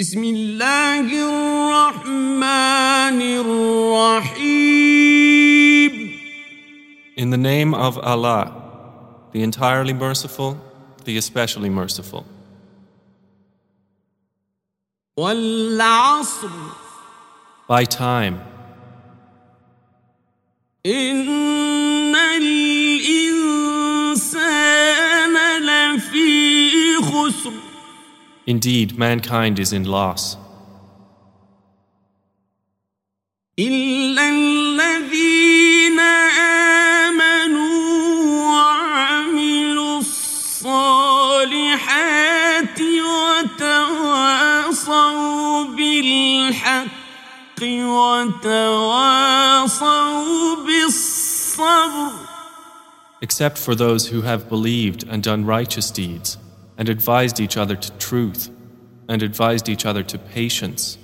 بسم الله الرحمن الرحيم In the name of Allah, the entirely merciful, the especially merciful. والعصر By time, إن الإنسان لفي خسر Indeed, mankind is in loss. Except for those who have believed and done righteous deeds and advised each other to truth, and advised each other to patience.